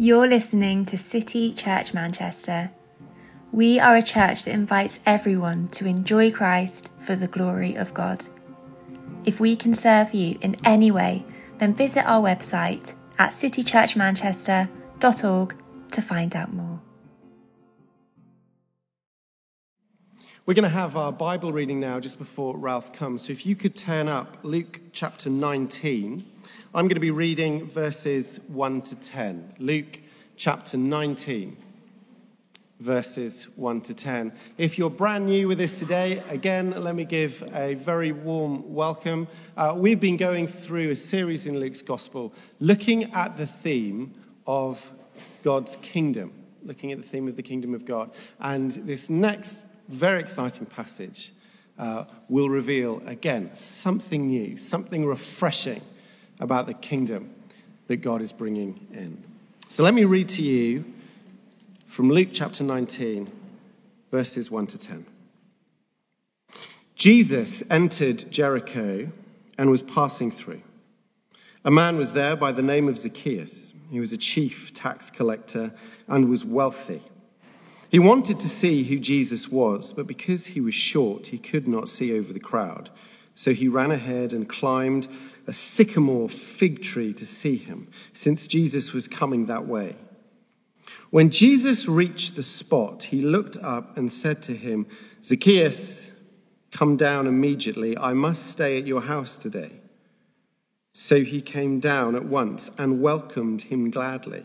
You're listening to City Church Manchester. We are a church that invites everyone to enjoy Christ for the glory of God. If we can serve you in any way, then visit our website at citychurchmanchester.org to find out more. We're going to have our Bible reading now just before Ralph comes. So if you could turn up Luke chapter 19. I'm going to be reading verses 1 to 10. Luke chapter 19, verses 1 to 10. If you're brand new with us today, again, let me give a very warm welcome. Uh, we've been going through a series in Luke's Gospel looking at the theme of God's kingdom, looking at the theme of the kingdom of God. And this next very exciting passage uh, will reveal, again, something new, something refreshing about the kingdom that God is bringing in. So let me read to you from Luke chapter 19, verses 1 to 10. Jesus entered Jericho and was passing through. A man was there by the name of Zacchaeus. He was a chief tax collector and was wealthy. He wanted to see who Jesus was, but because he was short, he could not see over the crowd. So he ran ahead and climbed a sycamore fig tree to see him, since Jesus was coming that way. When Jesus reached the spot, he looked up and said to him, Zacchaeus, come down immediately. I must stay at your house today. So he came down at once and welcomed him gladly.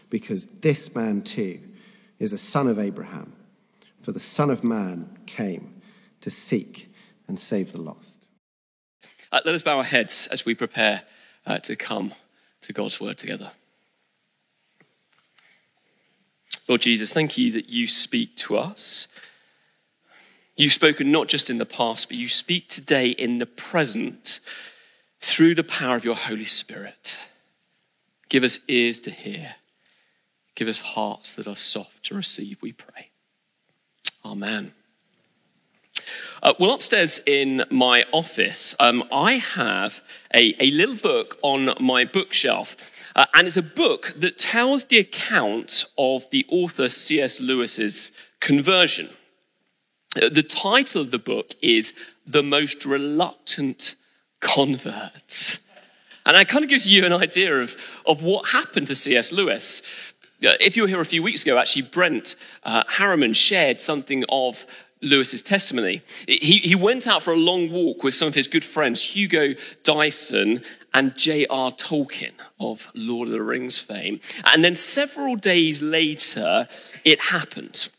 because this man too is a son of Abraham. For the Son of Man came to seek and save the lost. Uh, let us bow our heads as we prepare uh, to come to God's word together. Lord Jesus, thank you that you speak to us. You've spoken not just in the past, but you speak today in the present through the power of your Holy Spirit. Give us ears to hear. Give us hearts that are soft to receive, we pray. Amen. Uh, well, upstairs in my office, um, I have a, a, little book on my bookshelf. Uh, and it's a book that tells the account of the author C.S. Lewis's conversion. Uh, the title of the book is The Most Reluctant Converts. And that kind of gives you an idea of, of what happened to C.S. Lewis. Uh, if you were here a few weeks ago, actually, Brent uh, Harriman shared something of Lewis's testimony. He, he went out for a long walk with some of his good friends, Hugo Dyson and J.R. Tolkien of Lord of the Rings fame. And then several days later, it happened.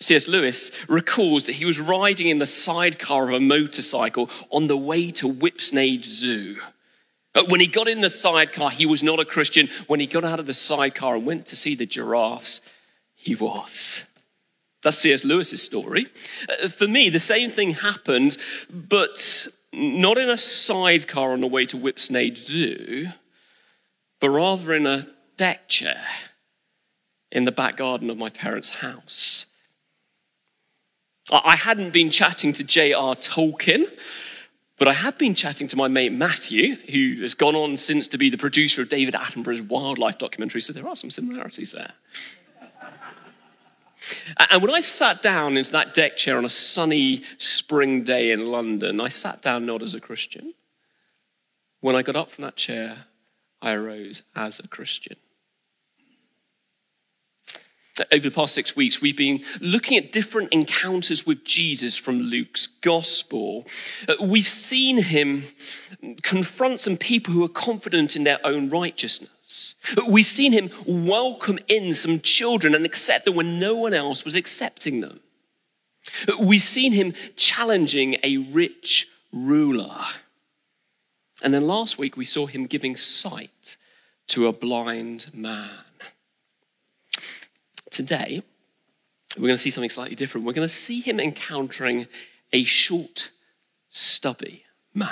C.S. Lewis recalls that he was riding in the sidecar of a motorcycle on the way to Whipsnade Zoo. But when he got in the sidecar, he was not a Christian. When he got out of the sidecar and went to see the giraffes, he was. That's C.S. Lewis's story. Uh, for me, the same thing happened, but not in a sidecar on the way to Whipsnade Zoo, but rather in a deck chair in the back garden of my parents' house. I hadn't been chatting to J.R. Tolkien, but I had been chatting to my mate Matthew, who has gone on since to be the producer of David Attenborough's wildlife documentary, so there are some similarities there. And when I sat down into that deck chair on a sunny spring day in London, I sat down not as a Christian. When I got up from that chair, I arose as a Christian. Over the past six weeks, we've been looking at different encounters with Jesus from Luke's gospel. Uh, we've seen him confront some people who are confident in their own righteousness. We've seen him welcome in some children and accept them when no one else was accepting them. We've seen him challenging a rich ruler. And then last week, we saw him giving sight to a blind man. Today, we're going to see something slightly different. We're going to see him encountering a short, stubby man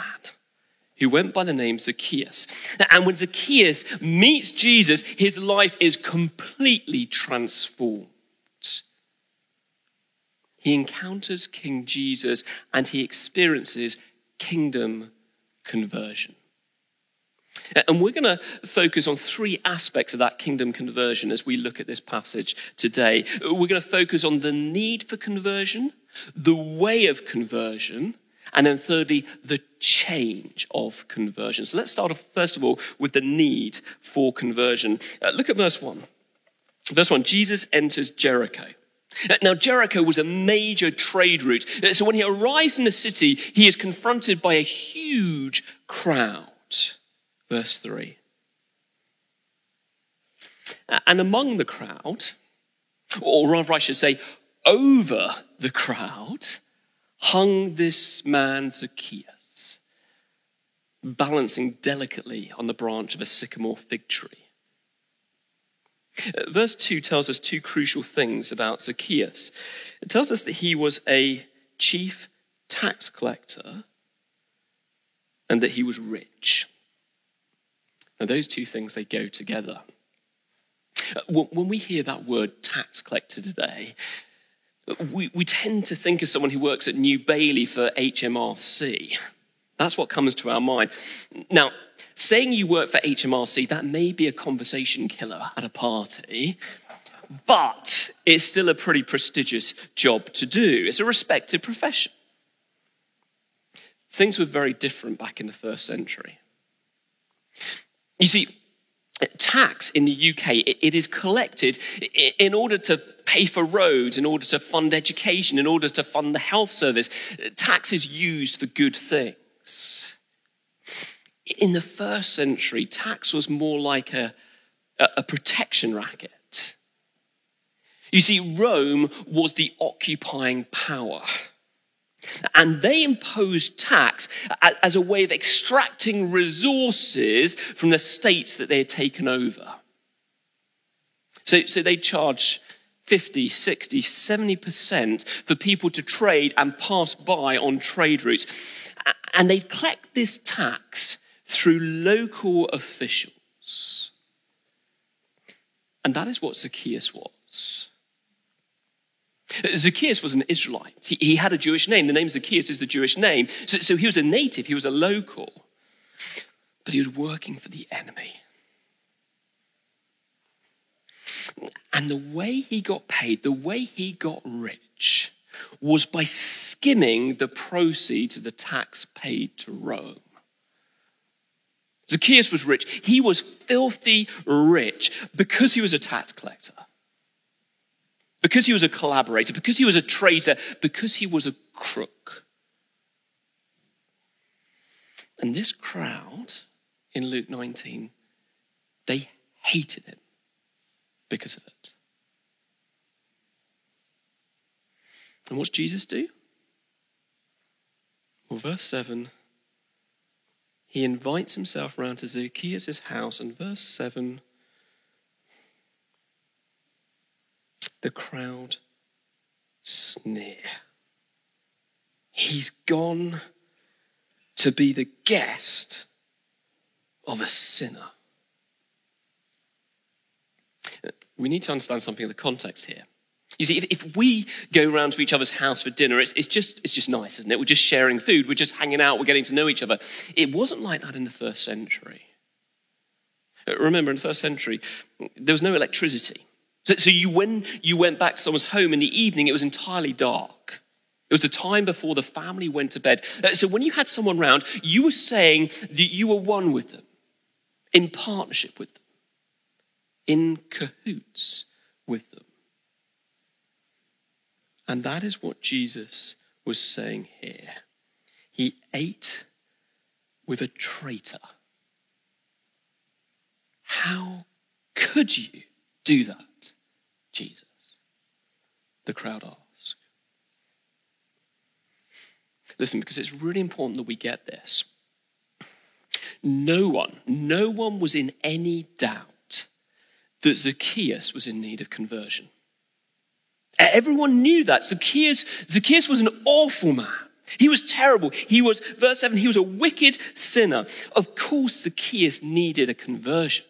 who went by the name Zacchaeus. And when Zacchaeus meets Jesus, his life is completely transformed. He encounters King Jesus and he experiences kingdom conversion. And we're going to focus on three aspects of that kingdom conversion as we look at this passage today. We're going to focus on the need for conversion, the way of conversion, and then thirdly, the change of conversion. So let's start off, first of all, with the need for conversion. Uh, look at verse 1. Verse 1 Jesus enters Jericho. Uh, now, Jericho was a major trade route. Uh, so when he arrives in the city, he is confronted by a huge crowd. Verse 3. And among the crowd, or rather, I should say, over the crowd, hung this man Zacchaeus, balancing delicately on the branch of a sycamore fig tree. Verse 2 tells us two crucial things about Zacchaeus. It tells us that he was a chief tax collector and that he was rich. Now, those two things, they go together. Uh, when we hear that word tax collector today, we, we tend to think of someone who works at New Bailey for HMRC. That's what comes to our mind. Now, saying you work for HMRC, that may be a conversation killer at a party, but it's still a pretty prestigious job to do. It's a respected profession. Things were very different back in the first century. You see, tax in the UK, it is collected in order to pay for roads, in order to fund education, in order to fund the health service. Tax is used for good things. In the first century, tax was more like a, a protection racket. You see, Rome was the occupying power. And they imposed tax as a way of extracting resources from the states that they had taken over. So, so they charge 50, 60, 70% for people to trade and pass by on trade routes. And they collect this tax through local officials. And that is what Zacchaeus was. Zacchaeus was an Israelite. He, he, had a Jewish name. The name Zacchaeus is the Jewish name. So, so he was a native, he was a local. But he was working for the enemy. And the way he got paid, the way he got rich, was by skimming the proceeds of the tax paid to Rome. Zacchaeus was rich. He was filthy rich because he was a tax collector because he was a collaborator, because he was a traitor, because he was a crook. And this crowd in Luke 19, they hated him because of it. And what's Jesus do? Well, verse 7, he invites himself round to Zacchaeus' house, and verse 7 the crowd sneer. He's gone to be the guest of a sinner. We need to understand something of the context here. You see, if, if we go round to each other's house for dinner, it's, it's, just, it's just nice, isn't it? We're just sharing food, we're just hanging out, we're getting to know each other. It wasn't like that in the first century. Remember, in the first century, there was no electricity. So, so you, when you went back to someone's home in the evening, it was entirely dark. It was the time before the family went to bed. Uh, so when you had someone round, you were saying that you were one with them, in partnership with them, in cahoots with them. And that is what Jesus was saying here. He ate with a traitor. How could you do that? Jesus? The crowd asked. Listen, because it's really important that we get this. no one, no one was in any doubt that Zacchaeus was in need of conversion. Everyone knew that. Zacchaeus, Zacchaeus was an awful man. He was terrible. He was, verse 7, he was a wicked sinner. Of course, Zacchaeus needed a conversion.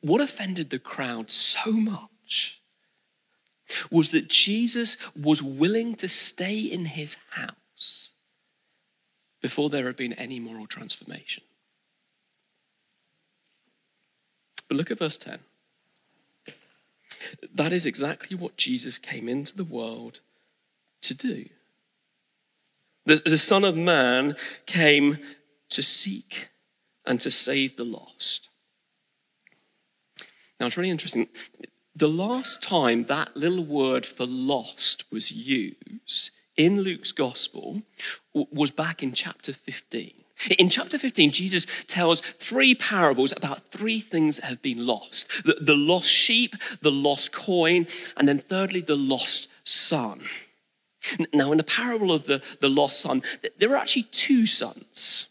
What offended the crowd so much was that Jesus was willing to stay in his house before there had been any moral transformation. But look at verse 10. That is exactly what Jesus came into the world to do. The, the Son of Man came to seek and to save the lost. Now, it's really interesting. The last time that little word for lost was used in Luke's gospel was back in chapter 15. In chapter 15, Jesus tells three parables about three things that have been lost the, the lost sheep, the lost coin, and then thirdly, the lost son. Now, in the parable of the, the lost son, there are actually two sons.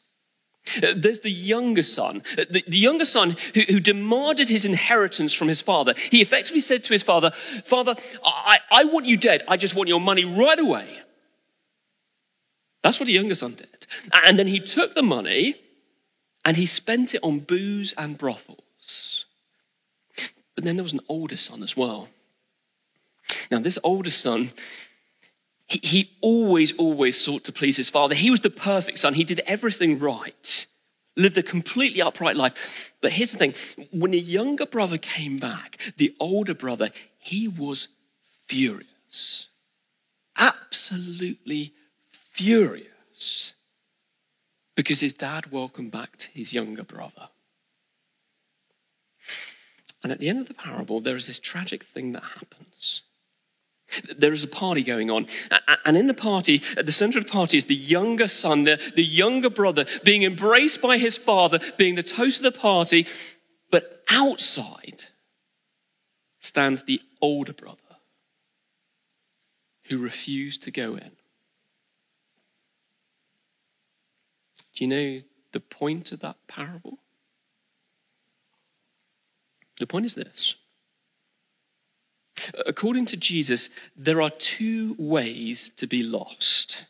Uh, there's the younger son, uh, the, the younger son who, who, demanded his inheritance from his father. He effectively said to his father, Father, I, I want you dead. I just want your money right away. That's what the younger son did. And then he took the money and he spent it on booze and brothels. But then there was an older son as well. Now, this older son, he, he always, always sought to please his father. He was the perfect son. He did everything right, lived a completely upright life. But here's the thing when the younger brother came back, the older brother, he was furious. Absolutely furious because his dad welcomed back to his younger brother. And at the end of the parable, there is this tragic thing that happens. There is a party going on. And in the party, at the center of the party, is the younger son, the, the younger brother, being embraced by his father, being the toast of the party. But outside stands the older brother who refused to go in. Do you know the point of that parable? The point is this According to Jesus, there are two ways to be lost.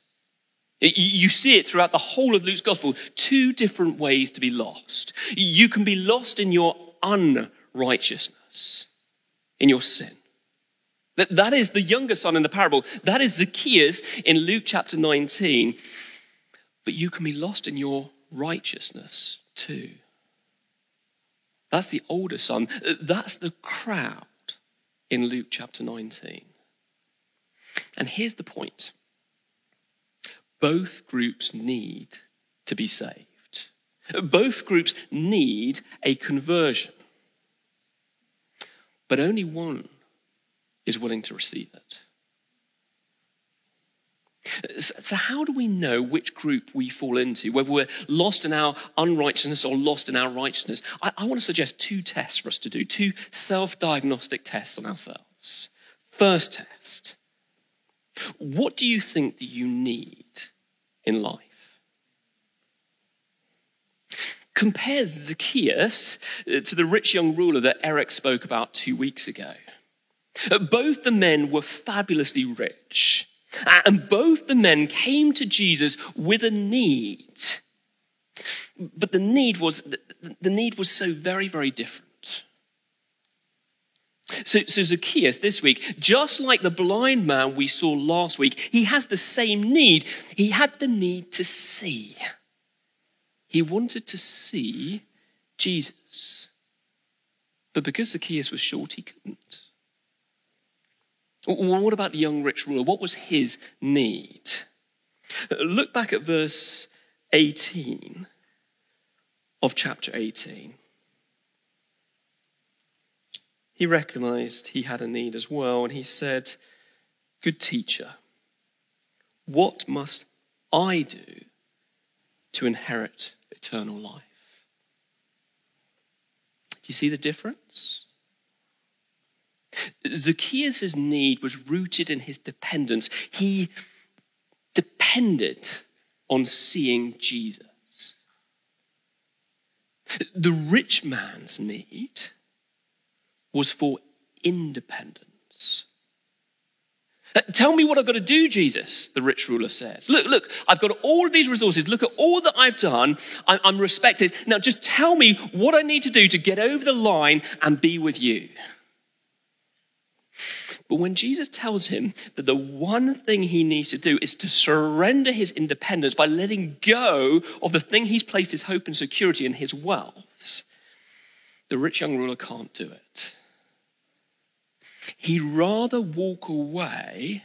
You see it throughout the whole of Luke's gospel two different ways to be lost. You can be lost in your unrighteousness, in your sin. That is the younger son in the parable. That is Zacchaeus in Luke chapter 19. But you can be lost in your righteousness too. That's the older son. That's the crowd in Luke chapter 19. And here's the point both groups need to be saved, both groups need a conversion, but only one is willing to receive it. So, how do we know which group we fall into, whether we're lost in our unrighteousness or lost in our righteousness? I, I want to suggest two tests for us to do, two self diagnostic tests on ourselves. First test What do you think that you need in life? Compare Zacchaeus uh, to the rich young ruler that Eric spoke about two weeks ago. Both the men were fabulously rich. Uh, and both the men came to Jesus with a need. But the need was, the need was so very, very different. So, so Zacchaeus this week, just like the blind man we saw last week, he has the same need. He had the need to see. He wanted to see Jesus. But because Zacchaeus was short, he couldn't. What about the young rich ruler? What was his need? Look back at verse 18 of chapter 18. He recognized he had a need as well, and he said, Good teacher, what must I do to inherit eternal life? Do you see the difference? Zacchaeus' need was rooted in his dependence. He depended on seeing Jesus. The rich man's need was for independence. Uh, tell me what I've got to do, Jesus, the rich ruler says. Look, look, I've got all of these resources. Look at all that I've done. I'm respected. Now just tell me what I need to do to get over the line and be with you. But when Jesus tells him that the one thing he needs to do is to surrender his independence by letting go of the thing he's placed his hope and security in his wealth, the rich young ruler can't do it. He'd rather walk away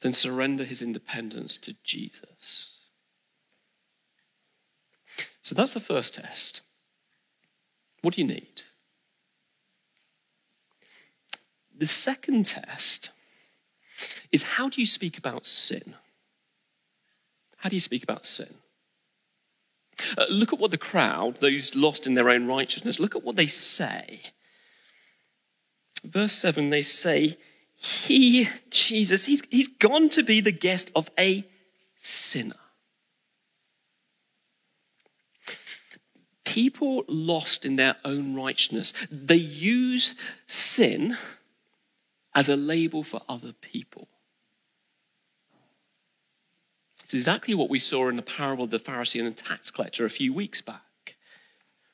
than surrender his independence to Jesus. So that's the first test. What do you need? The second test is how do you speak about sin? How do you speak about sin? Uh, look at what the crowd, those lost in their own righteousness, look at what they say. Verse 7, they say, He, Jesus, he's, he's gone to be the guest of a sinner. People lost in their own righteousness, they use sin as a label for other people. It's exactly what we saw in the parable of the Pharisee and the tax collector a few weeks back.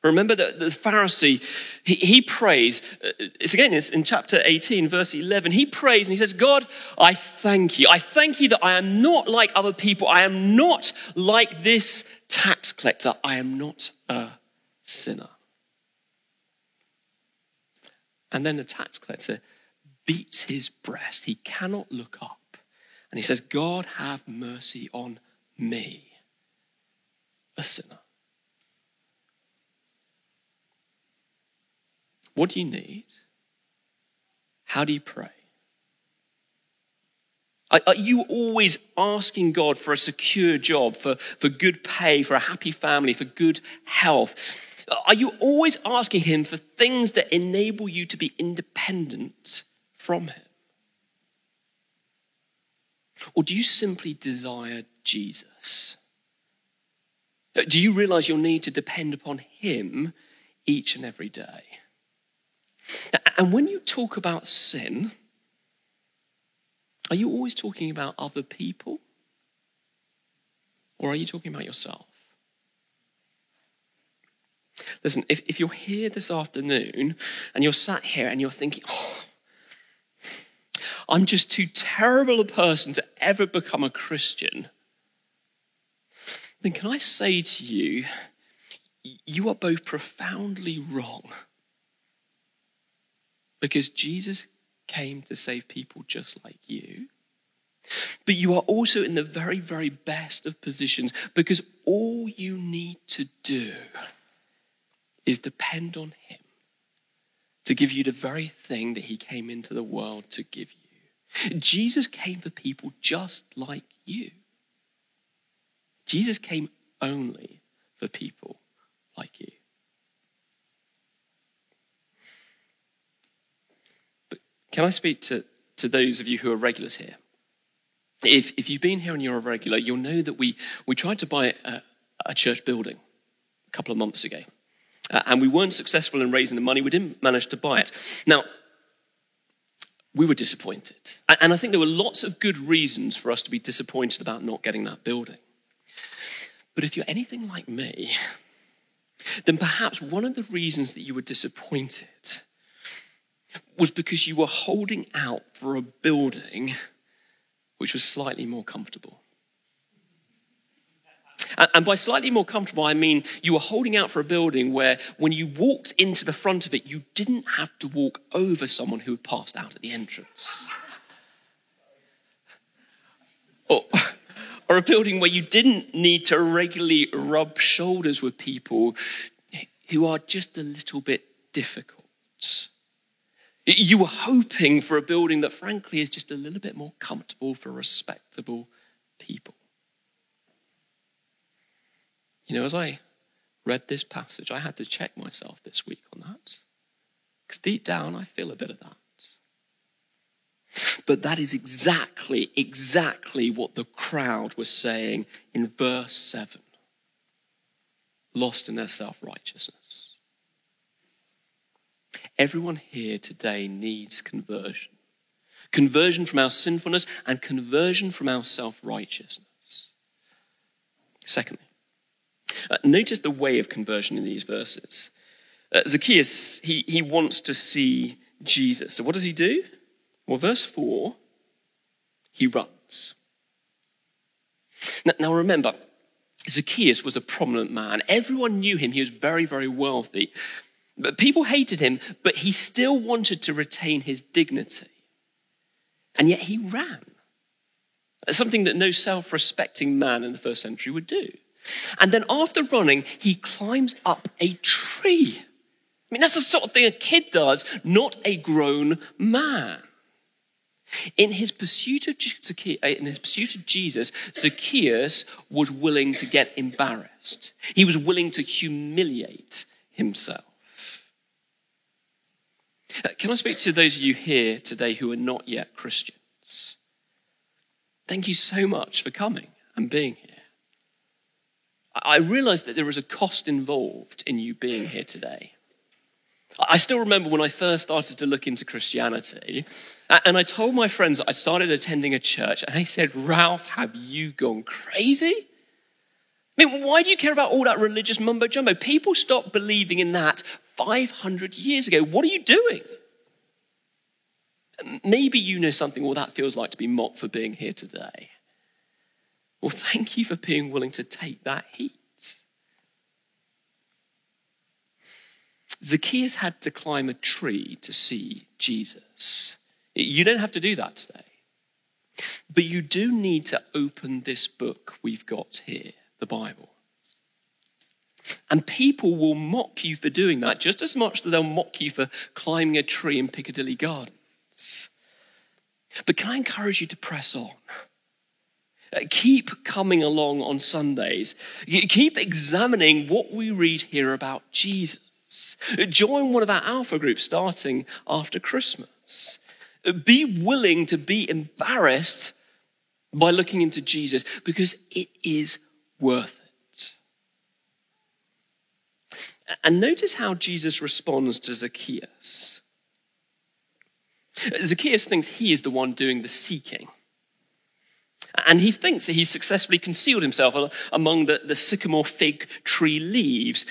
Remember that the Pharisee, he, he prays, uh, it's again it's in chapter 18, verse 11. He prays and he says, God, I thank you. I thank you that I am not like other people. I am not like this tax collector. I am not a sinner. And then the tax collector beats his breast. He cannot look up. And he says, God, have mercy on me, a sinner. What do you need? How do you pray? Are you always asking God for a secure job, for, for good pay, for a happy family, for good health? Are you always asking Him for things that enable you to be independent from him? Or do you simply desire Jesus? Uh, do you realize you'll need to depend upon him each and every day? And when you talk about sin, are you always talking about other people? Or are you talking about yourself? Listen, if, if you're here this afternoon and you're sat here and you're thinking, oh, I'm just too terrible a person to ever become a Christian, then can I say to you, you are both profoundly wrong. Because Jesus came to save people just like you. But you are also in the very, very best of positions because all you need to do is depend on Him to give you the very thing that He came into the world to give you. Jesus came for people just like you. Jesus came only for people like you. But can I speak to, to those of you who are regulars here? If, if you've been here and you're a regular, you'll know that we, we tried to buy a, a church building a couple of months ago. Uh, and we weren't successful in raising the money. We didn't manage to buy it. Now, we were disappointed. And I think there were lots of good reasons for us to be disappointed about not getting that building. But if you're anything like me, then perhaps one of the reasons that you were disappointed was because you were holding out for a building which was slightly more comfortable. And by slightly more comfortable, I mean you were holding out for a building where when you walked into the front of it, you didn't have to walk over someone who had passed out at the entrance. Or, or a building where you didn't need to regularly rub shoulders with people who are just a little bit difficult. You were hoping for a building that, frankly, is just a little bit more comfortable for respectable people. You know, as I read this passage, I had to check myself this week on that. Because deep down, I feel a bit of that. But that is exactly, exactly what the crowd was saying in verse 7. lost in their self righteousness. Everyone here today needs conversion conversion from our sinfulness and conversion from our self righteousness. Secondly, uh, notice the way of conversion in these verses. Uh, Zacchaeus, he, he wants to see Jesus. So what does he do? Well, verse 4, he runs. Now, now remember, Zacchaeus was a prominent man. Everyone knew him. He was very, very wealthy. But people hated him, but he still wanted to retain his dignity. And yet he ran. Something that no self respecting man in the first century would do. And then after running, he climbs up a tree. I mean, that's the sort of thing a kid does, not a grown man. In his pursuit of Zacchaeus, in his pursuit of Jesus, Zacchaeus was willing to get embarrassed. He was willing to humiliate himself. Uh, can I speak to those of you here today who are not yet Christians? Thank you so much for coming and being here. I realize that there is a cost involved in you being here today. I still remember when I first started to look into Christianity, and I told my friends I started attending a church, and they said, Ralph, have you gone crazy? I mean, why do you care about all that religious mumbo jumbo? People stopped believing in that 500 years ago. What are you doing? Maybe you know something what that feels like to be mocked for being here today. Well, thank you for being willing to take that heat. Zacchaeus had to climb a tree to see Jesus. You don't have to do that today. But you do need to open this book we've got here, the Bible. And people will mock you for doing that just as much as they'll mock you for climbing a tree in Piccadilly Gardens. But can I encourage you to press on? Uh, keep coming along on Sundays. Keep examining what we read here about Jesus. Join one of our alpha groups starting after Christmas. Be willing to be embarrassed by looking into Jesus because it is worth it. And notice how Jesus responds to Zacchaeus. Zacchaeus thinks he is the one doing the seeking. And he thinks that he's successfully concealed himself among the, the sycamore fig tree leaves.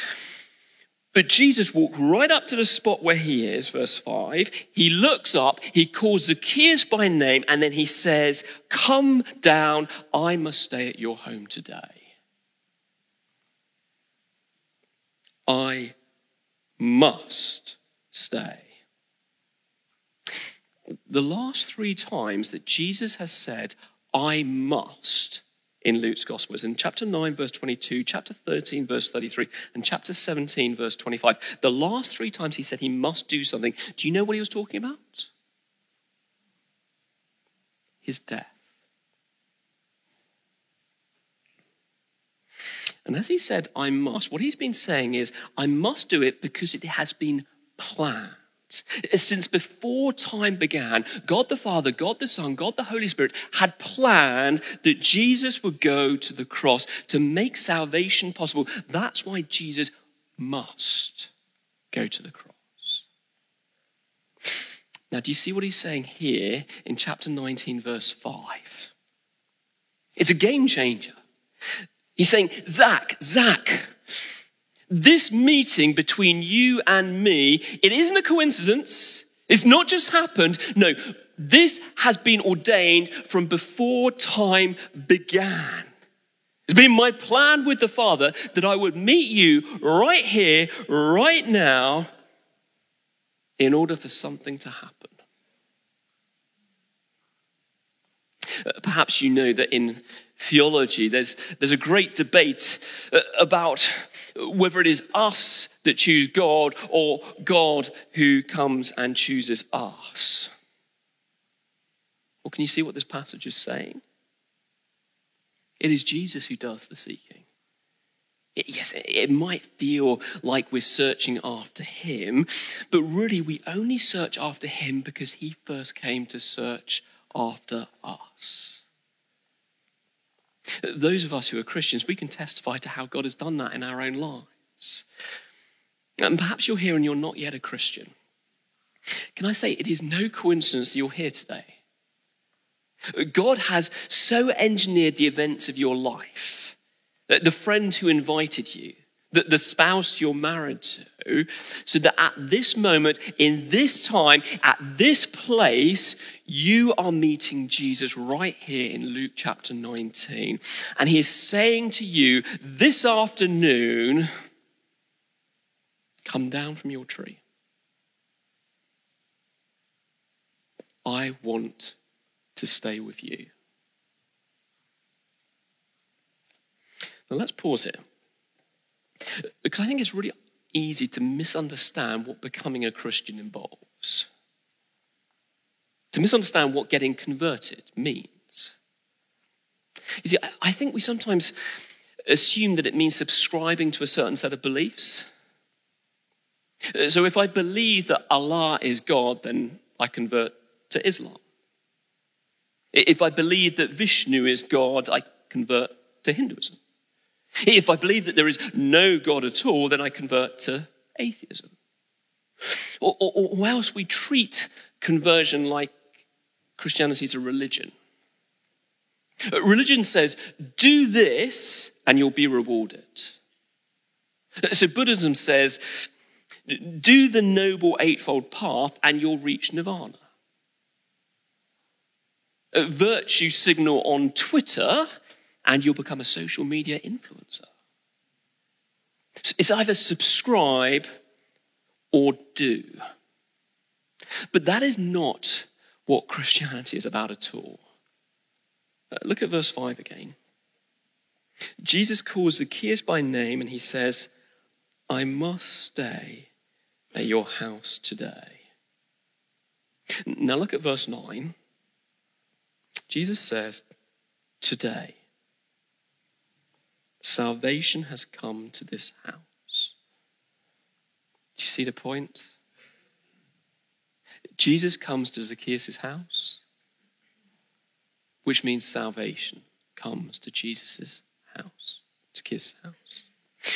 But Jesus walked right up to the spot where he is, verse 5. He looks up, he calls Zacchaeus by name, and then he says, Come down, I must stay at your home today. I must stay. The last three times that Jesus has said, I must, in Luke's Gospels. in chapter 9, verse 22, chapter 13, verse 33, and chapter 17, verse 25. The last three times he said he must do something. Do you know what he was talking about? His death. And as he said, I must, what he's been saying is, I must do it because it has been planned. Since before time began, God the Father, God the Son, God the Holy Spirit had planned that Jesus would go to the cross to make salvation possible. That's why Jesus must go to the cross. Now, do you see what he's saying here in chapter 19, verse 5? It's a game changer. He's saying, Zach, Zach, this meeting between you and me, it isn't a coincidence. It's not just happened. No, this has been ordained from before time began. It's been my plan with the Father that I would meet you right here, right now, in order for something to happen. Uh, perhaps you know that in theology. There's, there's a great debate uh, about whether it is us that choose God or God who comes and chooses us. Well, can you see what this passage is saying? It is Jesus who does the seeking. It, yes, it might feel like we're searching after him, but really we only search after him because he first came to search after us. Those of us who are Christians, we can testify to how God has done that in our own lives. And perhaps you're here and you're not yet a Christian. Can I say it is no coincidence that you're here today? God has so engineered the events of your life that the friend who invited you, the, the spouse you're married to, so that at this moment, in this time, at this place, you are meeting Jesus right here in Luke chapter 19. And he is saying to you this afternoon, come down from your tree. I want to stay with you. Now let's pause here. Because I think it's really easy to misunderstand what becoming a Christian involves, to misunderstand what getting converted means. You see, I think we sometimes assume that it means subscribing to a certain set of beliefs. So if I believe that Allah is God, then I convert to Islam. If I believe that Vishnu is God, I convert to Hinduism. If I believe that there is no God at all, then I convert to atheism. Or, or, or else we treat conversion like Christianity is a religion. Uh, religion says, do this and you'll be rewarded. Uh, so Buddhism says, do the noble eightfold path and you'll reach nirvana uh, virtue signal on Twitter, and you'll become a social media influencer. So it's either subscribe or do. But that is not what Christianity is about at all. Uh, look at verse 5 again. Jesus calls Zacchaeus by name and he says, I must stay at your house today. Now look at verse 9. Jesus says, Today, salvation has come to this house. Do you see the point? Jesus comes to Zacchaeus' house, which means salvation comes to Jesus' house, Zacchaeus' house.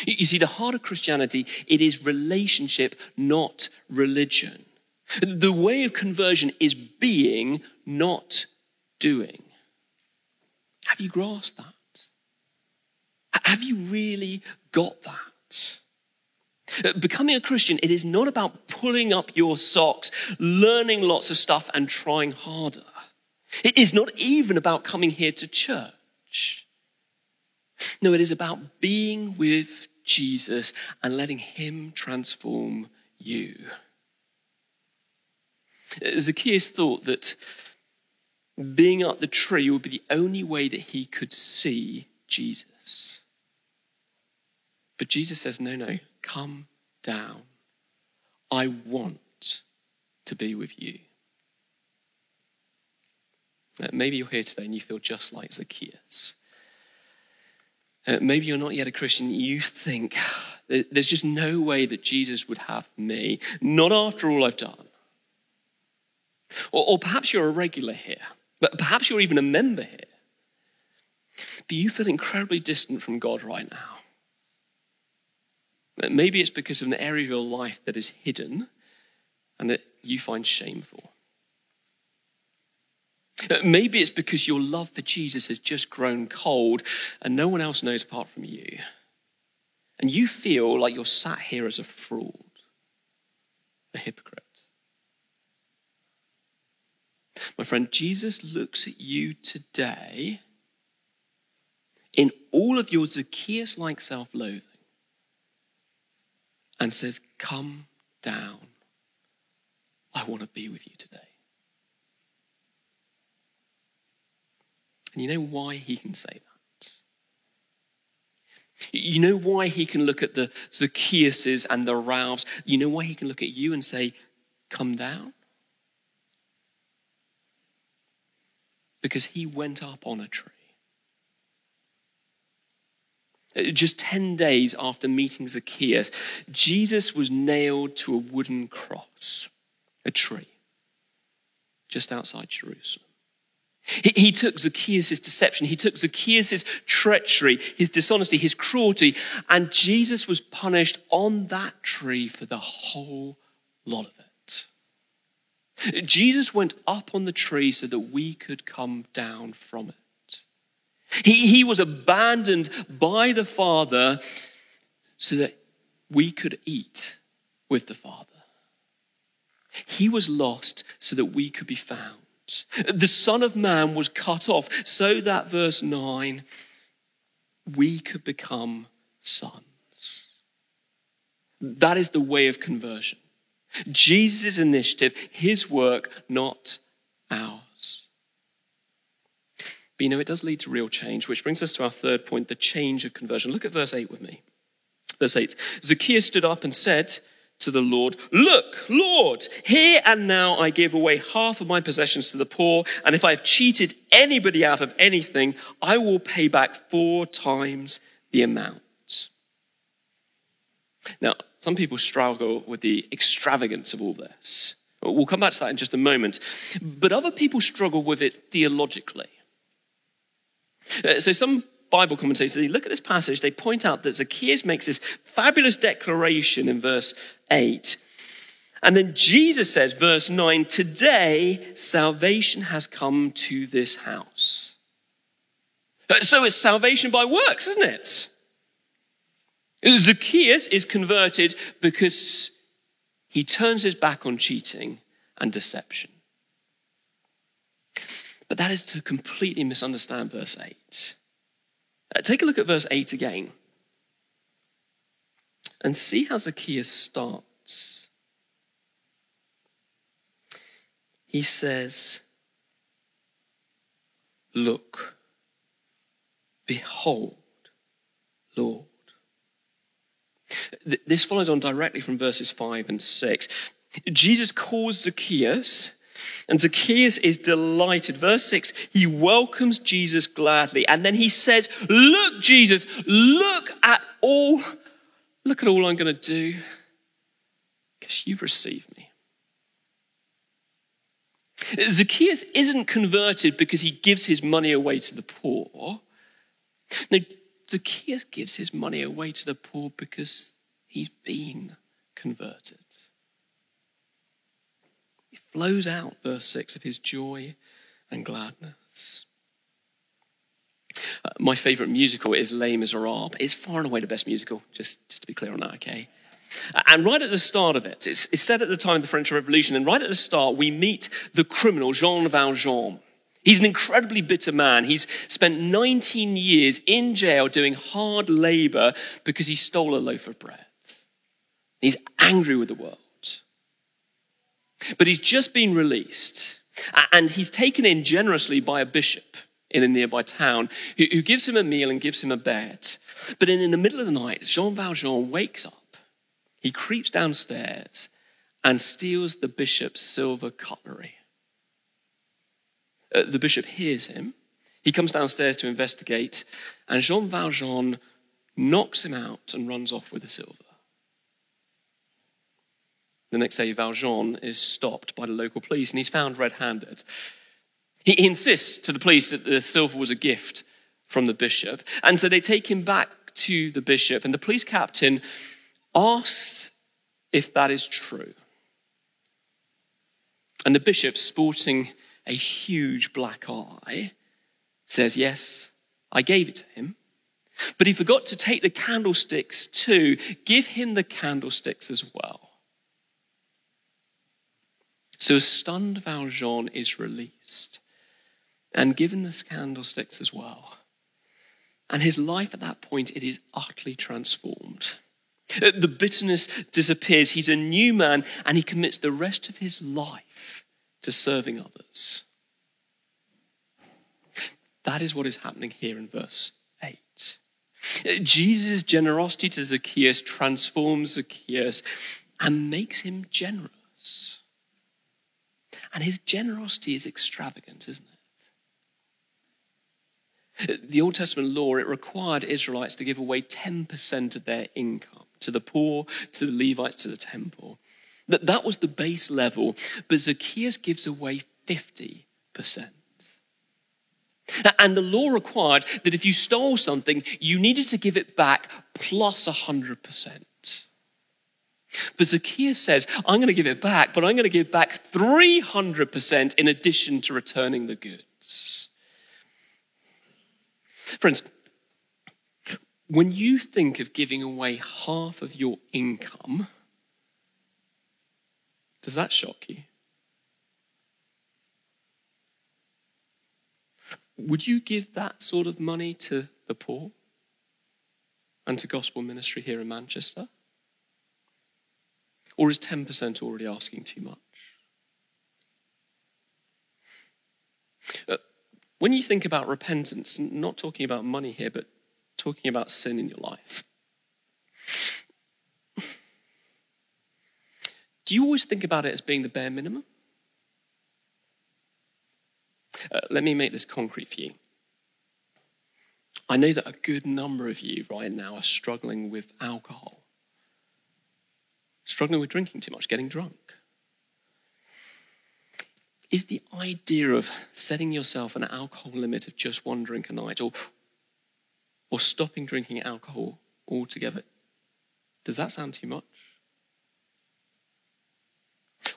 You see, the heart of Christianity, it is relationship, not religion. The way of conversion is being, not doing. Have you grasped that? Have you really got that? Uh, becoming a Christian, it is not about pulling up your socks, learning lots of stuff, and trying harder. It is not even about coming here to church. No, it is about being with Jesus and letting Him transform you. Uh, Zacchaeus thought that being up the tree would be the only way that he could see Jesus. But Jesus says, No, no, come down. I want to be with you. Uh, maybe you're here today and you feel just like Zacchaeus. Uh, maybe you're not yet a Christian. You think, there's just no way that Jesus would have me, not after all I've done. Or, or perhaps you're a regular here. But perhaps you're even a member here. But you feel incredibly distant from God right now. Maybe it's because of an area of your life that is hidden and that you find shameful. Uh, maybe it's because your love for Jesus has just grown cold and no one else knows apart from you. And you feel like you're sat here as a fraud, a hypocrite. My friend, Jesus looks at you today in all of your Zacchaeus like self loathing and says, Come down. I want to be with you today. And you know why he can say that? You know why he can look at the Zacchaeuses and the Ralphs? You know why he can look at you and say, Come down? because he went up on a tree. Uh, just 10 days after meeting Zacchaeus, Jesus was nailed to a wooden cross, a tree, just outside Jerusalem. He, he took Zacchaeus' deception, he took Zacchaeus' treachery, his dishonesty, his cruelty, and Jesus was punished on that tree for the whole lot of it. Jesus went up on the tree so that we could come down from it. He, he was abandoned by the Father so that we could eat with the Father. He was lost so that we could be found. The Son of Man was cut off so that, verse 9, we could become sons. That is the way of conversion. Jesus' initiative, his work, not ours. But you know, it does lead to real change, which brings us to our third point the change of conversion. Look at verse 8 with me. Verse 8 Zacchaeus stood up and said, to the Lord, Look, Lord, here and now I give away half of my possessions to the poor, and if I've cheated anybody out of anything, I will pay back four times the amount. Now, some people struggle with the extravagance of all this. We'll come back to that in just a moment. But other people struggle with it theologically. Uh, so some Bible commentators, they look at this passage, they point out that Zacchaeus makes this fabulous declaration in verse 8. And then Jesus says, verse 9, today salvation has come to this house. Uh, so it's salvation by works, isn't it? Zacchaeus is converted because he turns his back on cheating and deception. But that is to completely misunderstand verse 8. Uh, take a look at verse 8 again and see how Zacchaeus starts. He says, Look, behold, Lord. This follows on directly from verses 5 and 6. Jesus calls Zacchaeus and Zacchaeus is delighted. Verse 6, he welcomes Jesus gladly. And then he says, Look, Jesus, look at all, look at all I'm going to do because you've received me. Zacchaeus isn't converted because he gives his money away to the poor. No, Zacchaeus gives his money away to the poor because he's been converted flows out, verse 6, of his joy and gladness. Uh, my favorite musical is Les Miserables. It's far and away the best musical, just, just to be clear on that, okay? Uh, and right at the start of it, it's, it's said at the time of the French Revolution, and right at the start, we meet the criminal, Jean Valjean. He's an incredibly bitter man. He's spent 19 years in jail doing hard labor because he stole a loaf of bread. He's angry with the world. But he's just been released, and he's taken in generously by a bishop in a nearby town who, who gives him a meal and gives him a bed. But in, in the middle of the night, Jean Valjean wakes up. He creeps downstairs and steals the bishop's silver cutlery. Uh, the bishop hears him. He comes downstairs to investigate, and Jean Valjean knocks him out and runs off with the silver. The next day, Valjean is stopped by the local police and he's found red handed. He insists to the police that the silver was a gift from the bishop. And so they take him back to the bishop, and the police captain asks if that is true. And the bishop, sporting a huge black eye, says, Yes, I gave it to him. But he forgot to take the candlesticks too. Give him the candlesticks as well. So stunned Valjean is released and given the candlesticks as well. And his life at that point, it is utterly transformed. Uh, the bitterness disappears. He's a new man and he commits the rest of his life to serving others. That is what is happening here in verse 8. Uh, Jesus' generosity to Zacchaeus transforms Zacchaeus and makes him generous. And his generosity is extravagant, isn't it? The Old Testament law, it required Israelites to give away 10% of their income to the poor, to the Levites, to the temple. That, that was the base level, but Zacchaeus gives away 50%. And the law required that if you stole something, you needed to give it back plus 100%. But Zacchaeus says, I'm going to give it back, but I'm going to give back 300% in addition to returning the goods. Friends, when you think of giving away half of your income, does that shock you? Would you give that sort of money to the poor and to gospel ministry here in Manchester? Or is 10% already asking too much? Uh, when you think about repentance, not talking about money here, but talking about sin in your life, do you always think about it as being the bare minimum? Uh, let me make this concrete for you. I know that a good number of you right now are struggling with alcohol, struggling with drinking too much, getting drunk. Is the idea of setting yourself an alcohol limit of just one drink a night or, or stopping drinking alcohol altogether, does that sound too much?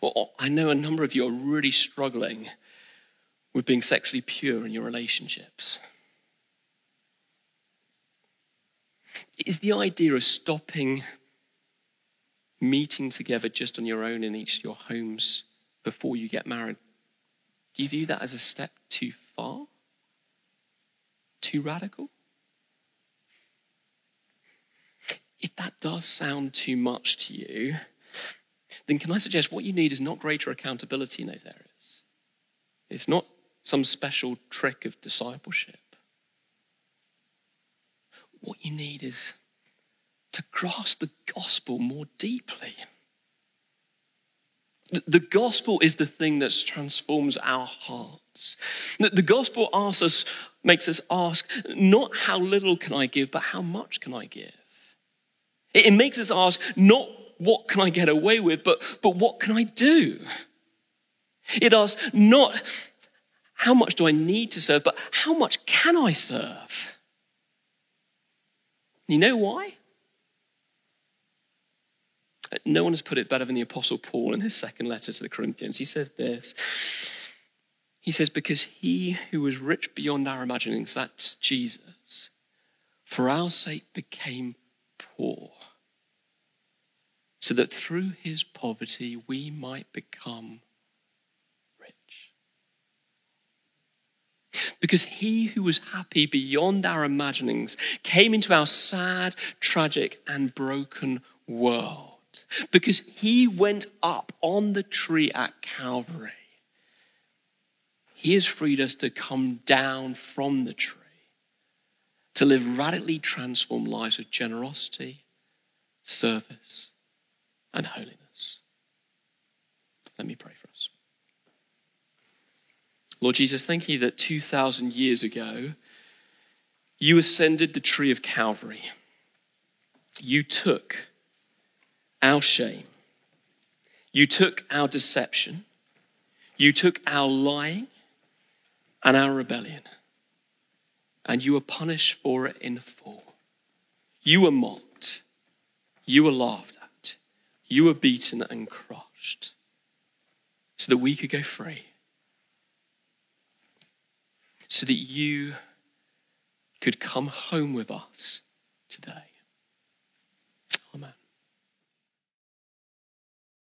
Well, I know a number of you are really struggling with being sexually pure in your relationships? Is the idea of stopping meeting together just on your own in each of your homes before you get married, do you view that as a step too far? Too radical? If that does sound too much to you, then can I suggest what you need is not greater accountability in those areas? It's not some special trick of discipleship. What you need is to grasp the gospel more deeply. The gospel is the thing that transforms our hearts. The gospel asks us, makes us ask, not how little can I give, but how much can I give? It makes us ask, not what can I get away with, but, but what can I do? It asks, not how much do I need to serve, but how much can I serve? You know why? No one has put it better than the Apostle Paul in his second letter to the Corinthians. He says this He says, Because he who was rich beyond our imaginings, that's Jesus, for our sake became poor, so that through his poverty we might become rich. Because he who was happy beyond our imaginings came into our sad, tragic, and broken world. Because he went up on the tree at Calvary. He has freed us to come down from the tree, to live radically transformed lives of generosity, service, and holiness. Let me pray for us. Lord Jesus, thank you that 2,000 years ago, you ascended the tree of Calvary. You took our shame. You took our deception. You took our lying and our rebellion. And you were punished for it in full. You were mocked. You were laughed at. You were beaten and crushed so that we could go free so that you could come home with us today.